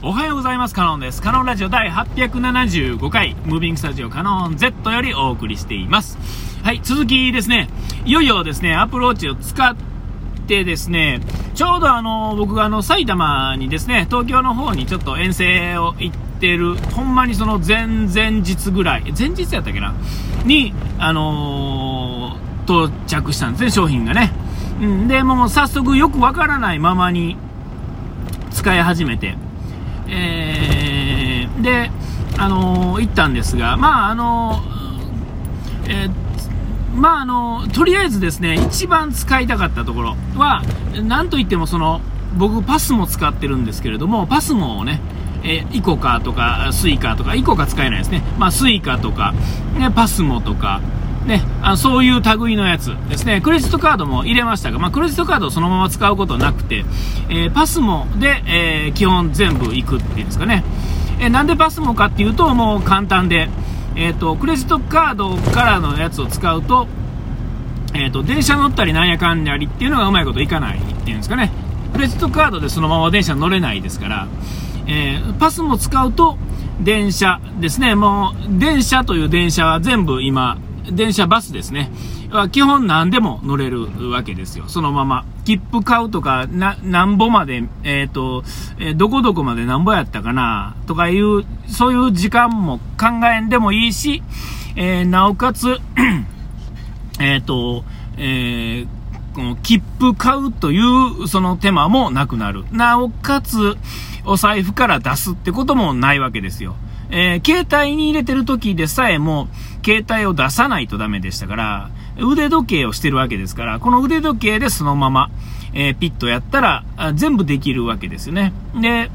おはようございます。カノンです。カノンラジオ第875回、ムービングスタジオカノン Z よりお送りしています。はい、続きですね。いよいよですね、アプローチを使ってですね、ちょうどあの、僕があの、埼玉にですね、東京の方にちょっと遠征を行ってる、ほんまにその前々日ぐらい、前日やったっけな？に、あのー、到着したんですね、商品がね。うん、で、もう早速よくわからないままに使い始めて、えー、で、あのー、行ったんですが、まあ、あのー、えまあ、あのとりあえずですね、一番使いたかったところは、なんといってもその、僕パスモ使ってるんですけれども、パスモをね、えー、イコカとか、スイカとか、イコカ使えないですね。まあ、スイカとか、ね、パスモとか、ね、あのそういう類のやつですね、クレジットカードも入れましたが、まあ、クレジットカードをそのまま使うことなくて、えー、パスモで、えー、基本全部行くっていうんですかね。えー、なんでパスモかっていうと、もう簡単で、えっ、と、クレジットカードからのやつを使うと、えっ、と、電車乗ったりなんやかんやりっていうのがうまいこといかないっていうんですかね。クレジットカードでそのまま電車乗れないですから、えパスも使うと、電車ですね。もう、電車という電車は全部今、電車バスですね。基本何でも乗れるわけですよ。そのまま。切符買うとか、な、なんぼまで、えっ、ー、と、えー、どこどこまでなんぼやったかな、とかいう、そういう時間も考えんでもいいし、えー、なおかつ、えっと、えこの切符買うというその手間もなくなる。なおかつ、お財布から出すってこともないわけですよ。えー、携帯に入れてる時でさえも、携帯を出さないとダメでしたから、腕時計をしてるわけですから、この腕時計でそのまま、えー、ピッとやったら、全部できるわけですよね。で、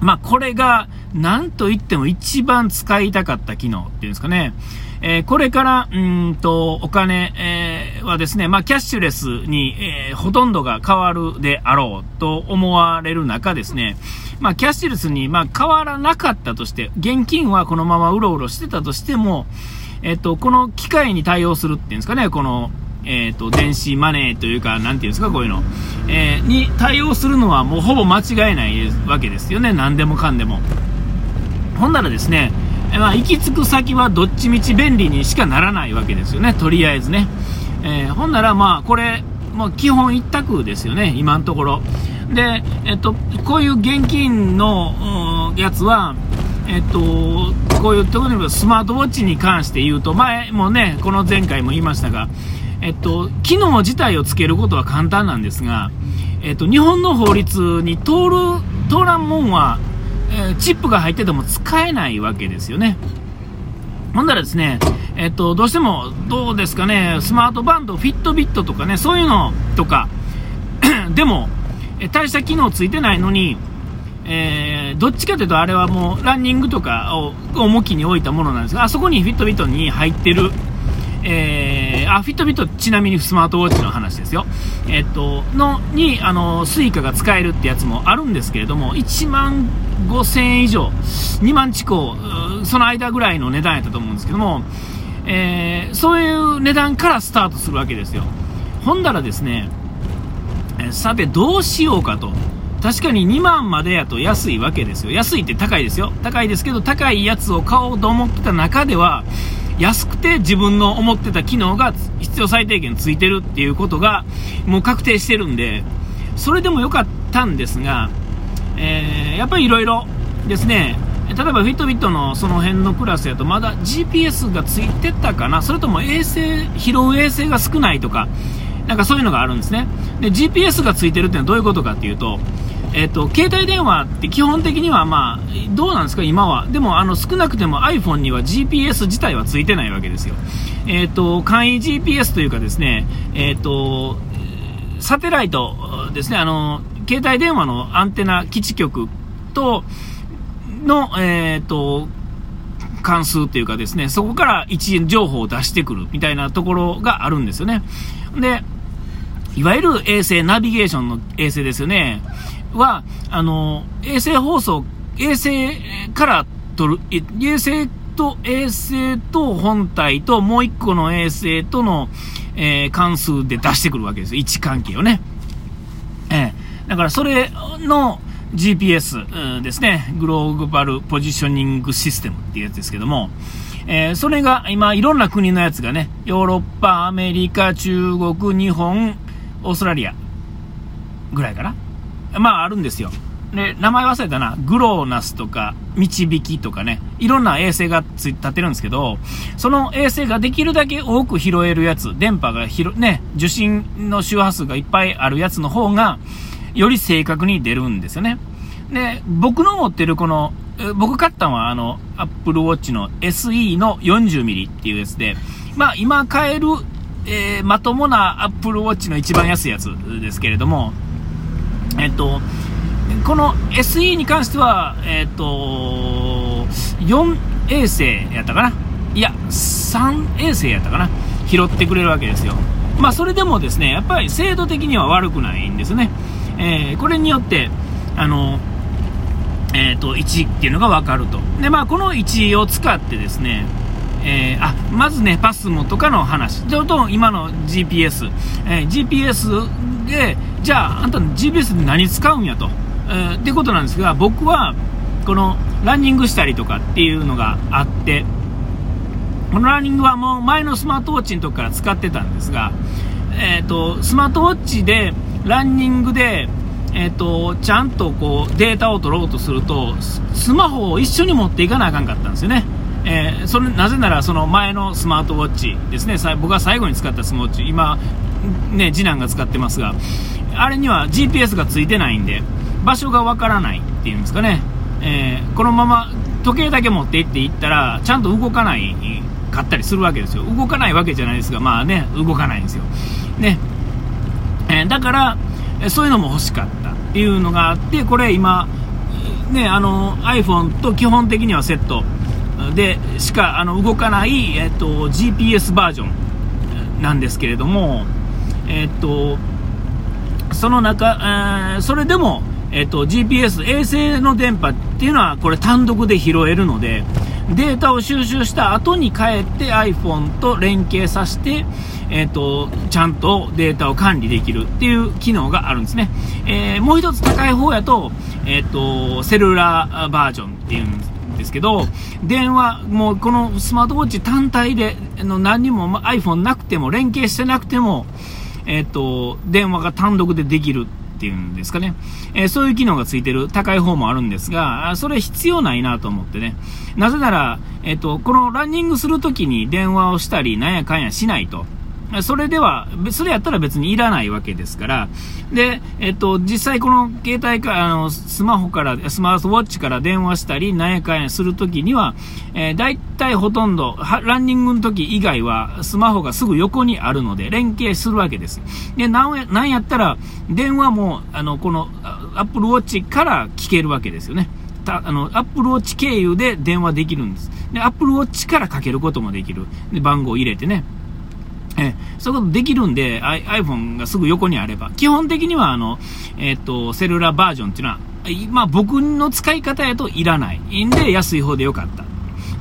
まあ、これが、なんと言っても一番使いたかった機能っていうんですかね。えー、これから、うんと、お金、えー、はですね、まあ、キャッシュレスに、えー、ほとんどが変わるであろうと思われる中ですね、まあ、キャッシュレスに、ま、変わらなかったとして、現金はこのままうろうろしてたとしても、えっと、この機械に対応するっていうんですかね、この、えっ、と、電子マネーというか、なんていうんですか、こういうの。えー、に対応するのはもうほぼ間違いないわけですよね、何でもかんでも。ほんならですね、まあ、行き着く先はどっちみち便利にしかならないわけですよね、とりあえずね。えー、ほんなら、まあ、これ、もう基本一択ですよね、今のところ。で、えっと、こういう現金のやつは、えっと、こういう特にスマートウォッチに関して言うと、前もね、この前回も言いましたが、えっと、機能自体をつけることは簡単なんですが、えっと、日本の法律に通る、通らんもんは、えー、チップが入ってても使えないわけですよね。ほんならですね、えっと、どうしても、どうですかね、スマートバンド、フィットビットとかね、そういうのとか、でも、大した機能ついてないのに、えー、どっちかというとあれはもうランニングとかを重きに置いたものなんですが、あそこにフィットビットに入ってる、えー、あ、フィットビットちなみにスマートウォッチの話ですよ。えっと、の、に、あの、スイカが使えるってやつもあるんですけれども、1万5000円以上、2万近う、その間ぐらいの値段やったと思うんですけども、えー、そういう値段からスタートするわけですよ。ほんだらですね、さてどうしようかと。確かに2万までやと安いわけですよ。安いって高いですよ。高いですけど、高いやつを買おうと思ってた中では、安くて自分の思ってた機能が必要最低限ついてるっていうことがもう確定してるんで、それでもよかったんですが、えー、やっぱりいろいろですね、例えばフィットビットのその辺のクラスやとまだ GPS がついてたかなそれとも衛星、拾う衛星が少ないとか、なんかそういうのがあるんですね。で、GPS がついてるってのはどういうことかっていうと、えっ、と、携帯電話って基本的にはまあ、どうなんですか、今は。でも、あの、少なくても iPhone には GPS 自体はついてないわけですよ。えっ、と、簡易 GPS というかですね、えっ、と、サテライトですね、あの、携帯電話のアンテナ基地局と、の、えっ、と、関数というかですね、そこから一元情報を出してくるみたいなところがあるんですよね。で、いわゆる衛星、ナビゲーションの衛星ですよね。は、あの、衛星放送、衛星から取る、衛星と衛星と本体ともう一個の衛星との、えー、関数で出してくるわけですよ。位置関係をね。えー、だからそれの、GPS ですね、グローバルポジショニングシステムっていうやつですけども、えー、それが今いろんな国のやつがね、ヨーロッパ、アメリカ、中国、日本、オーストラリアぐらいかな。まああるんですよ。で、名前忘れたな、グローナスとか、導きとかね、いろんな衛星がつ立ってるんですけど、その衛星ができるだけ多く拾えるやつ、電波が広、ね、受信の周波数がいっぱいあるやつの方が、より正確に出るんですよね。で、僕の持ってるこの、僕買ったのはあの、Apple Watch の SE の 40mm っていうやつで、まあ今買える、えー、まともな Apple Watch の一番安いやつですけれども、えっと、この SE に関しては、えっと、4衛星やったかな？いや、3衛星やったかな？拾ってくれるわけですよ。まあそれでもですね、やっぱり精度的には悪くないんですね。えー、これによって、あの、えっ、ー、と、1っていうのが分かると。で、まあ、この1を使ってですね、えー、あ、まずね、パスモとかの話。ちょっと今の GPS。えー、GPS で、じゃあ、あんたの GPS で何使うんやと。えー、ってことなんですが、僕は、この、ランニングしたりとかっていうのがあって、このランニングはもう前のスマートウォッチの時から使ってたんですが、え、ー、と、スマートウォッチで、ランニングで、えーと、ちゃんとこうデータを取ろうとするとスマホを一緒に持っていかなあかんかったんですよね、えー、それなぜならその前のスマートウォッチですね僕が最後に使ったスマートウォッチ今、ね、次男が使ってますがあれには GPS がついてないんで場所がわからないっていうんですかね、えー、このまま時計だけ持って行っていったらちゃんと動かないかったりするわけですよ。動かないわけじゃないですがまあね動かないんですよ。ね。えー、だからそういうのも欲しかったっていうのがあってこれ今、ね、あの iPhone と基本的にはセット。でしかあの動かない、えっと、GPS バージョンなんですけれども、えっと、その中、えー、それでも、えっと、GPS 衛星の電波っていうのはこれ単独で拾えるのでデータを収集した後に帰って iPhone と連携させて、えっ、ー、と、ちゃんとデータを管理できるっていう機能があるんですね。えー、もう一つ高い方やと、えっ、ー、と、セルラーバージョンっていうんですけど、電話、もうこのスマートウォッチ単体で、の何にも iPhone なくても、連携してなくても、えっ、と、電話が単独でできるっていうんですかね、えー、そういう機能がついてる高い方もあるんですが、それ必要ないなと思ってね。なぜなら、えっ、と、このランニングするときに電話をしたり、なんやかんやしないと。それでは、それやったら別にいらないわけですから、で、えっと、実際この携帯か、あの、スマホから、スマートウォッチから電話したり、なんやかんやするときには、えー、大体ほとんど、ランニングの時以外は、スマホがすぐ横にあるので、連携するわけです。で、なんや、やったら、電話も、あの、この、アップルウォッチから聞けるわけですよね。たあの、アップルウォッチ経由で電話できるんです。で、アップルウォッチからかけることもできる。で、番号を入れてね。えそういうことできるんで、iPhone がすぐ横にあれば、基本的にはあの、えっ、と、セルラーバージョンっていうのは、まあ僕の使い方やといらないんで、安い方でよかった。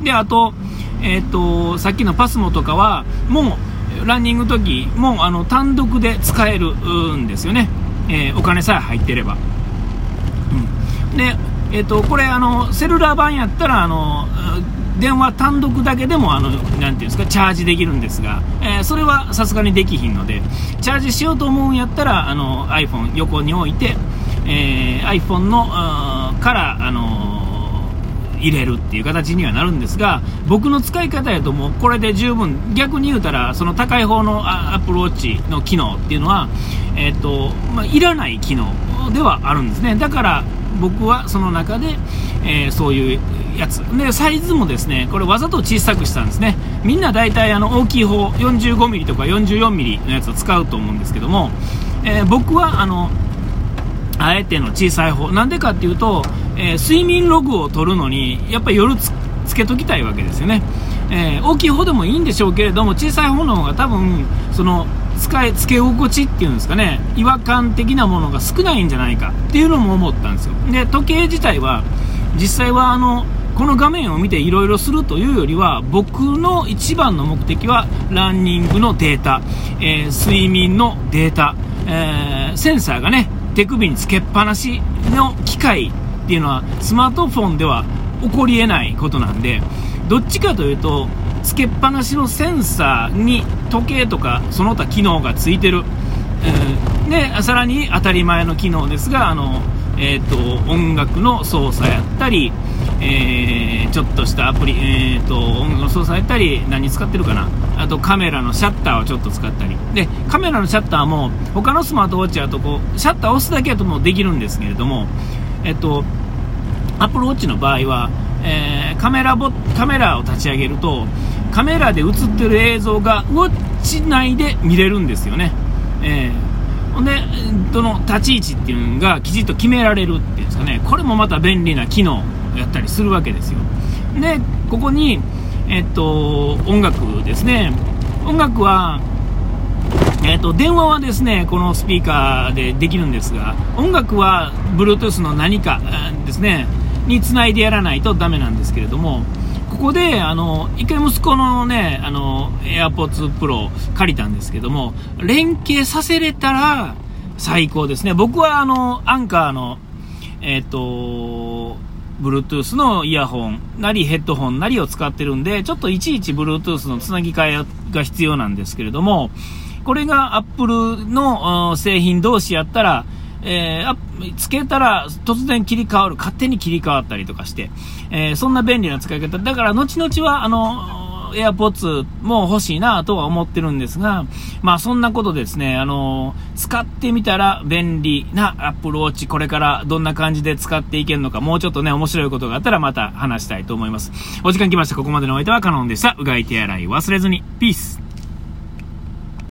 で、あと、えっ、と、さっきのパスモとかは、もう、ランニング時もうあの単独で使えるんですよね。えー、お金さえ入ってれば。うん、で、えっ、と、これ、あの、セルラー版やったら、あの、電話単独だけでもあのなていうんですかチャージできるんですが、えー、それはさすがにできひんのでチャージしようと思うんやったらあの iPhone 横に置いて、えー、iPhone のからあの入れるっていう形にはなるんですが僕の使い方やともうこれで十分逆に言うたらその高い方の Apple Watch の機能っていうのは、えーとまあ、いらない機能ではあるんですね。だから僕はその中で、えー、そういうやつ。でサイズもですねこれわざと小さくしたんですね。みんな大体あの大きい方 45mm とか 44mm のやつを使うと思うんですけども、えー、僕はあのあえての小さい方。なんでかっていうと、えー、睡眠ログを取るのにやっぱり夜つけときたいわけですよね、えー、大きい方でもいいんでしょうけれども小さい方の方が多分その使い付け心地っていうんですかね違和感的なものが少ないんじゃないかっていうのも思ったんですよ。で時計自体は実際はあのこの画面を見ていろいろするというよりは僕の一番の目的はランニングのデータ、えー、睡眠のデータ、えー、センサーがね手首につけっぱなしの機械っていうのはスマートフォンでは起こり得ないことなんでどっちかというとつけっぱなしのセンサーに時計とかその他機能がついてる、えー、でさらに当たり前の機能ですがあの、えーと、音楽の操作やったり、えー、ちょっとしたアプリ、えーと、音楽の操作やったり何使ってるかな。あとカメラのシャッターをちょっと使ったり。でカメラのシャッターも他のスマートウォッチだとこうシャッターを押すだけだともできるんですけれどもえっとアップルウォッチの場合は、えー、カメラボカメラを立ち上げるとカメラで映ってる映像がウォッチ内で見れるんですよね。えー、ほんで、その立ち位置っていうのがきちっと決められるっていうんですかね、これもまた便利な機能。やったりするわけですよ。で、ここに、えっと、音楽ですね。音楽は、えっと、電話はですね、このスピーカーでできるんですが、音楽は Bluetooth の何かですね、につないでやらないとダメなんですけれども、ここで、あの、一回息子のね、あの、AirPods Pro 借りたんですけども、連携させれたら最高ですね。僕はあの、アンカーの、えっ、ー、と、Bluetooth のイヤホンなりヘッドホンなりを使ってるんで、ちょっといちいち Bluetooth のつなぎ替えが必要なんですけれども、これが Apple の製品同士やったら、えー、つけたら突然切り替わる、勝手に切り替わったりとかして、えー、そんな便利な使い方。だから後々は、あの、AirPods も欲しいなとは思ってるんですが、まあそんなことですね、あの使ってみたら便利な Apple Watch これからどんな感じで使っていけるのか、もうちょっとね、面白いことがあったらまた話したいと思います。お時間来ました。ここまでのお相手はカノンでした。うがい手洗い忘れずに。ピース